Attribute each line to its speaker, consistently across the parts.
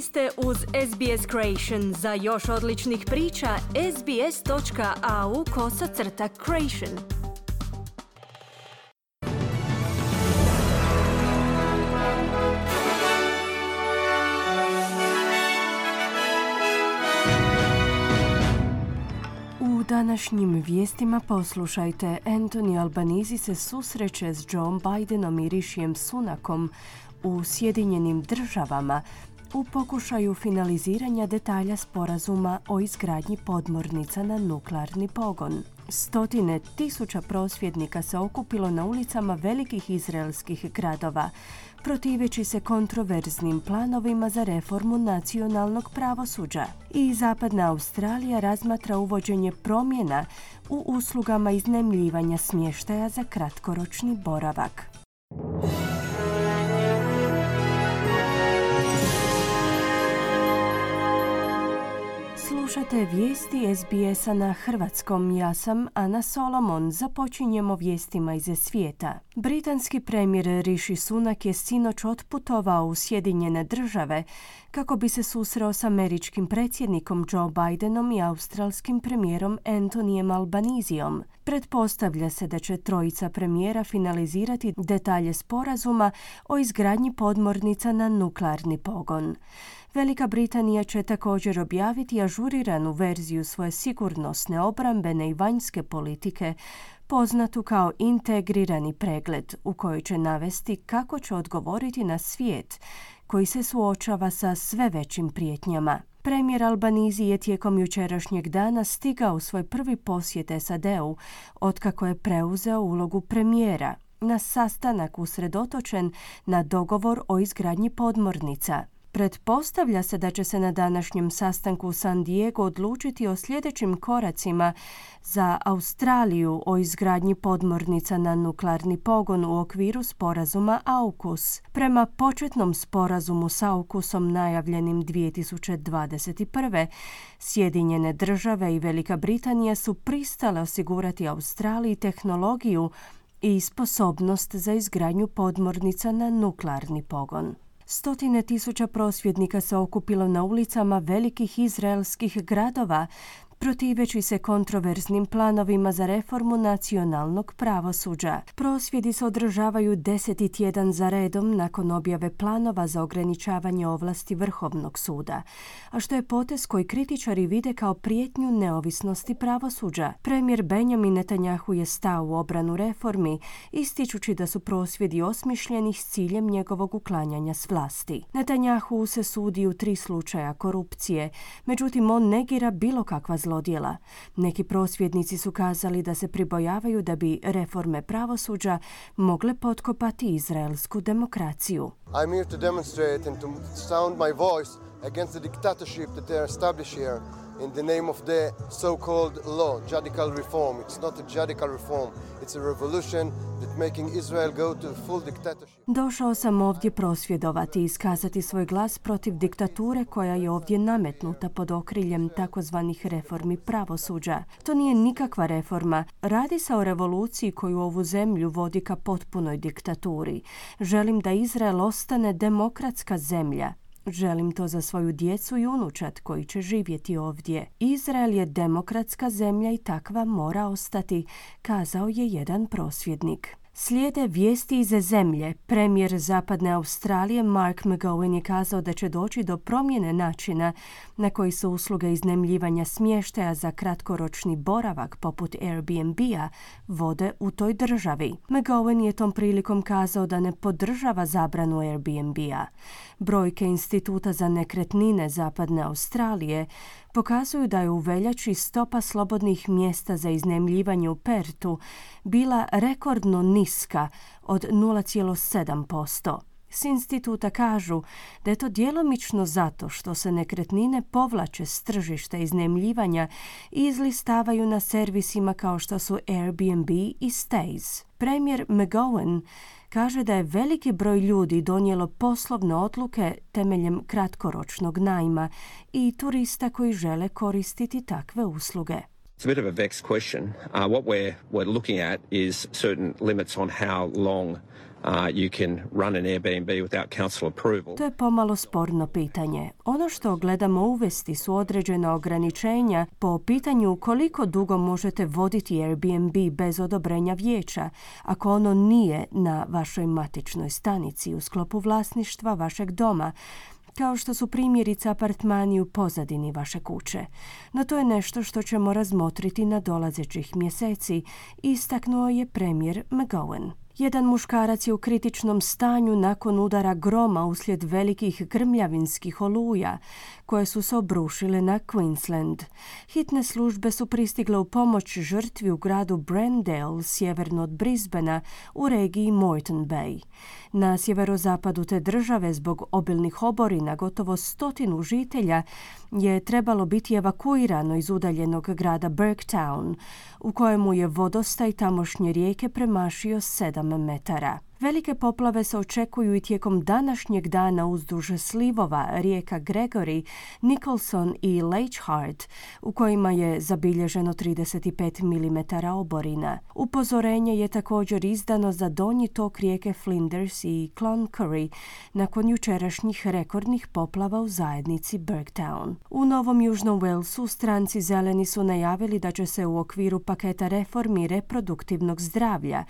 Speaker 1: Vi ste uz SBS Creation. Za još odličnih priča, sbs.au kosacrta creation. U današnjim vijestima poslušajte, Anthony Albanizi se susreće s John Bidenom i Rišijem Sunakom u Sjedinjenim državama u pokušaju finaliziranja detalja sporazuma o izgradnji podmornica na nuklearni pogon. Stotine tisuća prosvjednika se okupilo na ulicama velikih izraelskih gradova, protiveći se kontroverznim planovima za reformu nacionalnog pravosuđa. I Zapadna Australija razmatra uvođenje promjena u uslugama iznemljivanja smještaja za kratkoročni boravak. Slušate vijesti SBS-a na hrvatskom. Ja sam Ana Solomon. Započinjemo vijestima iz svijeta. Britanski premijer Rishi Sunak je sinoć otputovao u Sjedinjene države kako bi se susreo s američkim predsjednikom Joe Bidenom i australskim premijerom Antonijem Albanizijom. Pretpostavlja se da će trojica premijera finalizirati detalje sporazuma o izgradnji podmornica na nuklearni pogon. Velika Britanija će također objaviti ažuriranu verziju svoje sigurnosne, obrambene i vanjske politike, poznatu kao integrirani pregled, u kojoj će navesti kako će odgovoriti na svijet koji se suočava sa sve većim prijetnjama. Premijer Albanizi je tijekom jučerašnjeg dana stigao svoj prvi posjet SAD-u otkako je preuzeo ulogu premijera na sastanak usredotočen na dogovor o izgradnji podmornica. Pretpostavlja se da će se na današnjem sastanku u San Diego odlučiti o sljedećim koracima za Australiju o izgradnji podmornica na nuklearni pogon u okviru sporazuma AUKUS. Prema početnom sporazumu s AUKUSom najavljenim 2021. Sjedinjene države i Velika Britanija su pristale osigurati Australiji tehnologiju i sposobnost za izgradnju podmornica na nuklearni pogon. Stotine tisuća prosvjednika se okupilo na ulicama velikih izraelskih gradova protiveći se kontroverznim planovima za reformu nacionalnog pravosuđa. Prosvjedi se održavaju deseti tjedan za redom nakon objave planova za ograničavanje ovlasti Vrhovnog suda, a što je potez koji kritičari vide kao prijetnju neovisnosti pravosuđa. Premijer Benjamin Netanjahu je stao u obranu reformi, ističući da su prosvjedi osmišljeni s ciljem njegovog uklanjanja s vlasti. Netanjahu se sudi u tri slučaja korupcije, međutim on negira bilo kakva zlo zlodjela. Neki prosvjednici su kazali da se pribojavaju da bi reforme pravosuđa mogle potkopati izraelsku demokraciju. I'm here to demonstrate and to sound my voice against the dictatorship that they are here in the name of the so-called law, judicial reform. It's not a judicial reform. It's a revolution that making Israel go to full dictatorship. Došao sam ovdje prosvjedovati i iskazati svoj glas protiv diktature koja je ovdje nametnuta pod okriljem takozvanih reformi pravosuđa. To nije nikakva reforma. Radi se o revoluciji koju ovu zemlju vodi ka potpunoj diktaturi. Želim da Izrael ostane demokratska zemlja Želim to za svoju djecu i unučat koji će živjeti ovdje. Izrael je demokratska zemlja i takva mora ostati, kazao je jedan prosvjednik. Slijede vijesti iz zemlje. Premijer Zapadne Australije Mark McGowan je kazao da će doći do promjene načina na koji se usluge iznemljivanja smještaja za kratkoročni boravak poput Airbnb-a vode u toj državi. McGowan je tom prilikom kazao da ne podržava zabranu Airbnb-a. Brojke Instituta za nekretnine Zapadne Australije pokazuju da je u veljači stopa slobodnih mjesta za iznemljivanje u Pertu bila rekordno niska od 0,7%. S instituta kažu da je to djelomično zato što se nekretnine povlače s tržišta iznemljivanja i izlistavaju na servisima kao što su Airbnb i Stays. Premijer McGowan kaže da je veliki broj ljudi donijelo poslovne odluke temeljem kratkoročnog najma i turista koji žele koristiti takve usluge.
Speaker 2: Uh,
Speaker 1: To je pomalo sporno pitanje. Ono što gledamo uvesti su određena ograničenja po pitanju koliko dugo možete voditi Airbnb bez odobrenja vijeća ako ono nije na vašoj matičnoj stanici u sklopu vlasništva vašeg doma, kao što su primjerice apartmani u pozadini vaše kuće. No to je nešto što ćemo razmotriti na dolazećih mjeseci, istaknuo je premijer McGowan. Jedan muškarac je u kritičnom stanju nakon udara groma uslijed velikih grmljavinskih oluja koje su se obrušile na Queensland. Hitne službe su pristigle u pomoć žrtvi u gradu Brendale, sjeverno od Brisbana, u regiji Moreton Bay. Na sjeverozapadu te države zbog obilnih oborina gotovo stotinu žitelja je trebalo biti evakuirano iz udaljenog grada Burketown, u kojemu je vodostaj tamošnje rijeke premašio 7 metara. Velike poplave se očekuju i tijekom današnjeg dana uzduž slivova rijeka Gregory, Nicholson i Leichhardt, u kojima je zabilježeno 35 mm oborina. Upozorenje je također izdano za donji tok rijeke Flinders i Cloncurry nakon jučerašnjih rekordnih poplava u zajednici Burketown. U Novom Južnom Walesu stranci zeleni su najavili da će se u okviru paketa reformi reproduktivnog zdravlja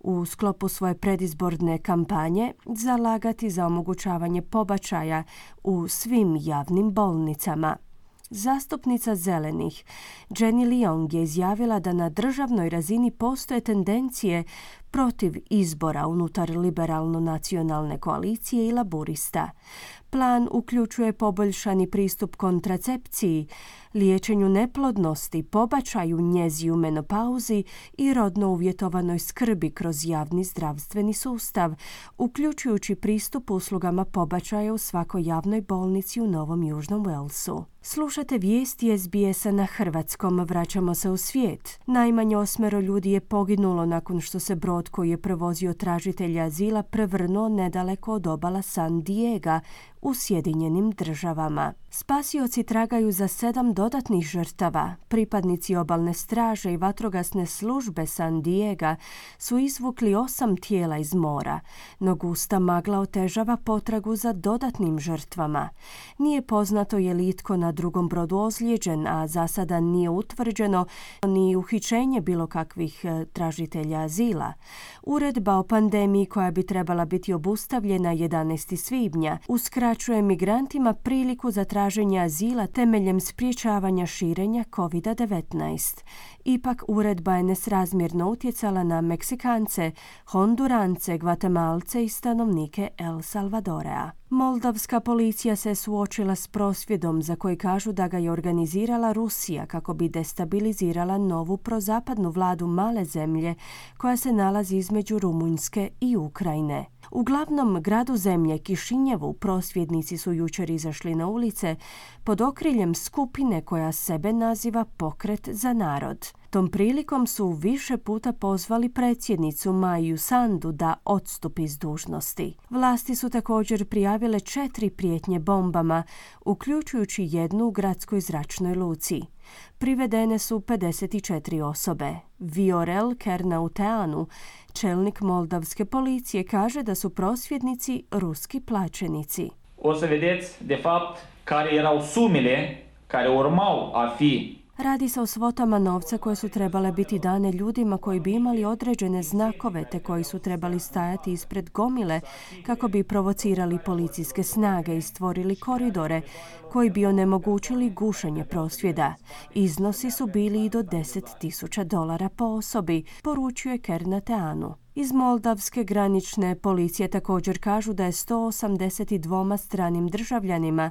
Speaker 1: u sklopu svoje predizborne kampanje zalagati za omogućavanje pobačaja u svim javnim bolnicama. Zastupnica zelenih Jenny Leong je izjavila da na državnoj razini postoje tendencije protiv izbora unutar liberalno-nacionalne koalicije i laburista. Plan uključuje poboljšani pristup kontracepciji, liječenju neplodnosti, pobačaju njezi u menopauzi i rodno uvjetovanoj skrbi kroz javni zdravstveni sustav, uključujući pristup uslugama pobačaja u svakoj javnoj bolnici u Novom Južnom Walesu. Slušate vijesti SBS-a na hrvatskom. Vraćamo se u svijet. Najmanje osmero ljudi je poginulo nakon što se brod koji je prevozio tražitelja azila prevrnuo nedaleko od obala San Diego u Sjedinjenim državama. Spasioci tragaju za sedam dodatnih žrtava. Pripadnici obalne straže i vatrogasne službe San Diego su izvukli osam tijela iz mora, no gusta magla otežava potragu za dodatnim žrtvama. Nije poznato je li itko na drugom brodu ozlijeđen, a za sada nije utvrđeno ni uhićenje bilo kakvih e, tražitelja azila. Uredba o pandemiji koja bi trebala biti obustavljena 11. svibnja uskraćuje migrantima priliku za traženje azila temeljem spriječavanja širenja COVID-19. Ipak uredba je nesrazmjerno utjecala na Meksikance, Hondurance, Gvatemalce i stanovnike El Salvadorea. Moldavska policija se suočila s prosvjedom za koji kažu da ga je organizirala Rusija kako bi destabilizirala novu prozapadnu vladu male zemlje koja se nalazi između Rumunjske i Ukrajine. U glavnom gradu zemlje Kišinjevu prosvjednici su jučer izašli na ulice pod okriljem skupine koja sebe naziva Pokret za narod. Tom prilikom su više puta pozvali predsjednicu Maju Sandu da odstupi iz dužnosti. Vlasti su također prijavile četiri prijetnje bombama, uključujući jednu u gradskoj zračnoj luci. Privedene su 54 osobe. Viorel Kernauteanu, čelnik moldavske policije, kaže da su prosvjednici ruski plaćenici.
Speaker 2: O să vedeți, de fapt, care erau sumele care urmau a fi
Speaker 1: Radi se o svotama novca koje su trebale biti dane ljudima koji bi imali određene znakove te koji su trebali stajati ispred gomile kako bi provocirali policijske snage i stvorili koridore koji bi onemogućili gušenje prosvjeda. Iznosi su bili i do 10.000 dolara po osobi, poručuje Kernateanu. Iz Moldavske granične policije također kažu da je 182 stranim državljanima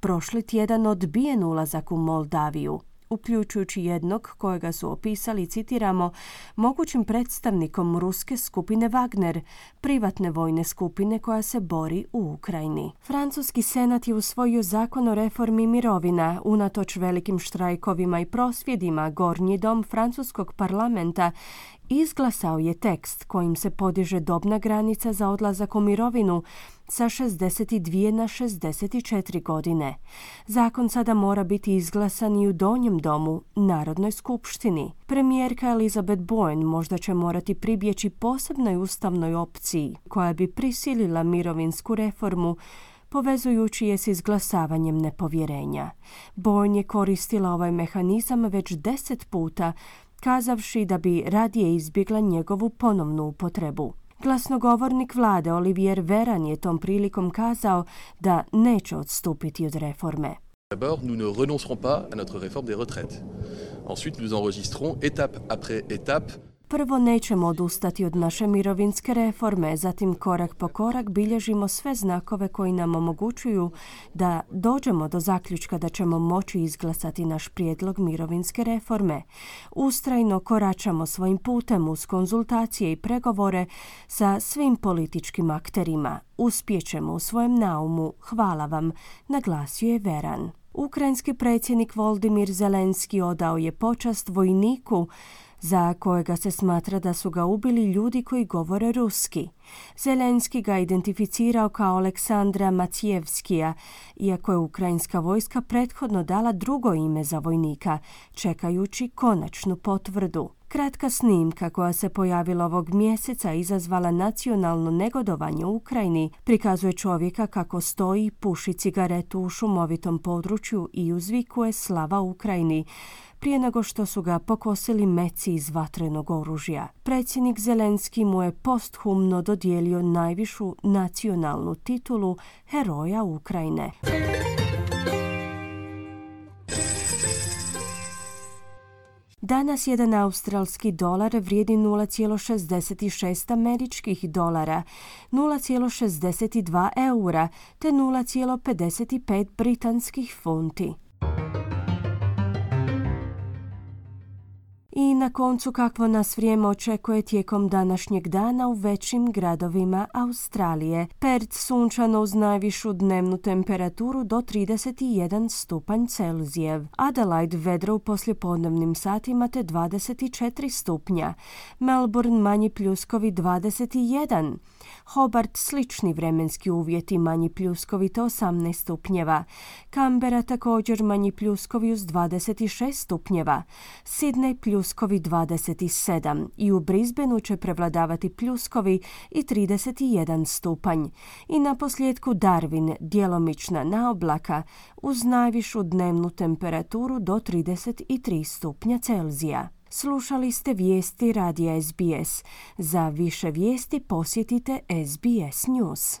Speaker 1: prošli tjedan odbijen ulazak u Moldaviju uključujući jednog kojega su opisali, citiramo, mogućim predstavnikom ruske skupine Wagner, privatne vojne skupine koja se bori u Ukrajini. Francuski senat je usvojio zakon o reformi mirovina. Unatoč velikim štrajkovima i prosvjedima, Gornji dom francuskog parlamenta izglasao je tekst kojim se podiže dobna granica za odlazak u mirovinu sa 62 na 64 godine. Zakon sada mora biti izglasan i u Donjem domu, Narodnoj skupštini. Premijerka Elizabeth Bowen možda će morati pribjeći posebnoj ustavnoj opciji koja bi prisilila mirovinsku reformu povezujući je s izglasavanjem nepovjerenja. Bowen je koristila ovaj mehanizam već deset puta, kazavši da bi radije izbjegla njegovu ponovnu upotrebu.
Speaker 3: D'abord, nous ne renoncerons pas à notre réforme des retraites. Ensuite, nous enregistrons étape après étape
Speaker 1: Prvo nećemo odustati od naše mirovinske reforme, zatim korak po korak bilježimo sve znakove koji nam omogućuju da dođemo do zaključka da ćemo moći izglasati naš prijedlog mirovinske reforme. Ustrajno koračamo svojim putem uz konzultacije i pregovore sa svim političkim akterima. Uspjećemo u svojem naumu. Hvala vam, naglasio je Veran. Ukrajinski predsjednik Voldimir Zelenski odao je počast vojniku za kojega se smatra da su ga ubili ljudi koji govore ruski. Zelenski ga identificirao kao Aleksandra Macijevskija, iako je ukrajinska vojska prethodno dala drugo ime za vojnika, čekajući konačnu potvrdu. Kratka snimka koja se pojavila ovog mjeseca izazvala nacionalno negodovanje u Ukrajini prikazuje čovjeka kako stoji, puši cigaretu u šumovitom području i uzvikuje slava Ukrajini, prije nego što su ga pokosili meci iz vatrenog oružja. Predsjednik Zelenski mu je posthumno dodijelio najvišu nacionalnu titulu Heroja Ukrajine. Danas jedan australski dolar vrijedi 0,66 američkih dolara, 0,62 eura te 0,55 britanskih funti. I na koncu kakvo nas vrijeme očekuje tijekom današnjeg dana u većim gradovima Australije. Perth sunčano uz najvišu dnevnu temperaturu do 31 stupanj Celzijev. Adelaide vedro u poslijepodnevnim satima te 24 stupnja. Melbourne manji pljuskovi 21. Hobart slični vremenski uvjeti manji pljuskovi te 18 stupnjeva. Canberra također manji pljuskovi uz 26 stupnjeva. Sydney pljuskovi 27 i u Brisbaneu će prevladavati pljuskovi i 31 stupanj. I na posljedku Darwin djelomična naoblaka uz najvišu dnevnu temperaturu do 33 stupnja Celzija. Slušali ste vijesti radija SBS. Za više vijesti posjetite SBS News.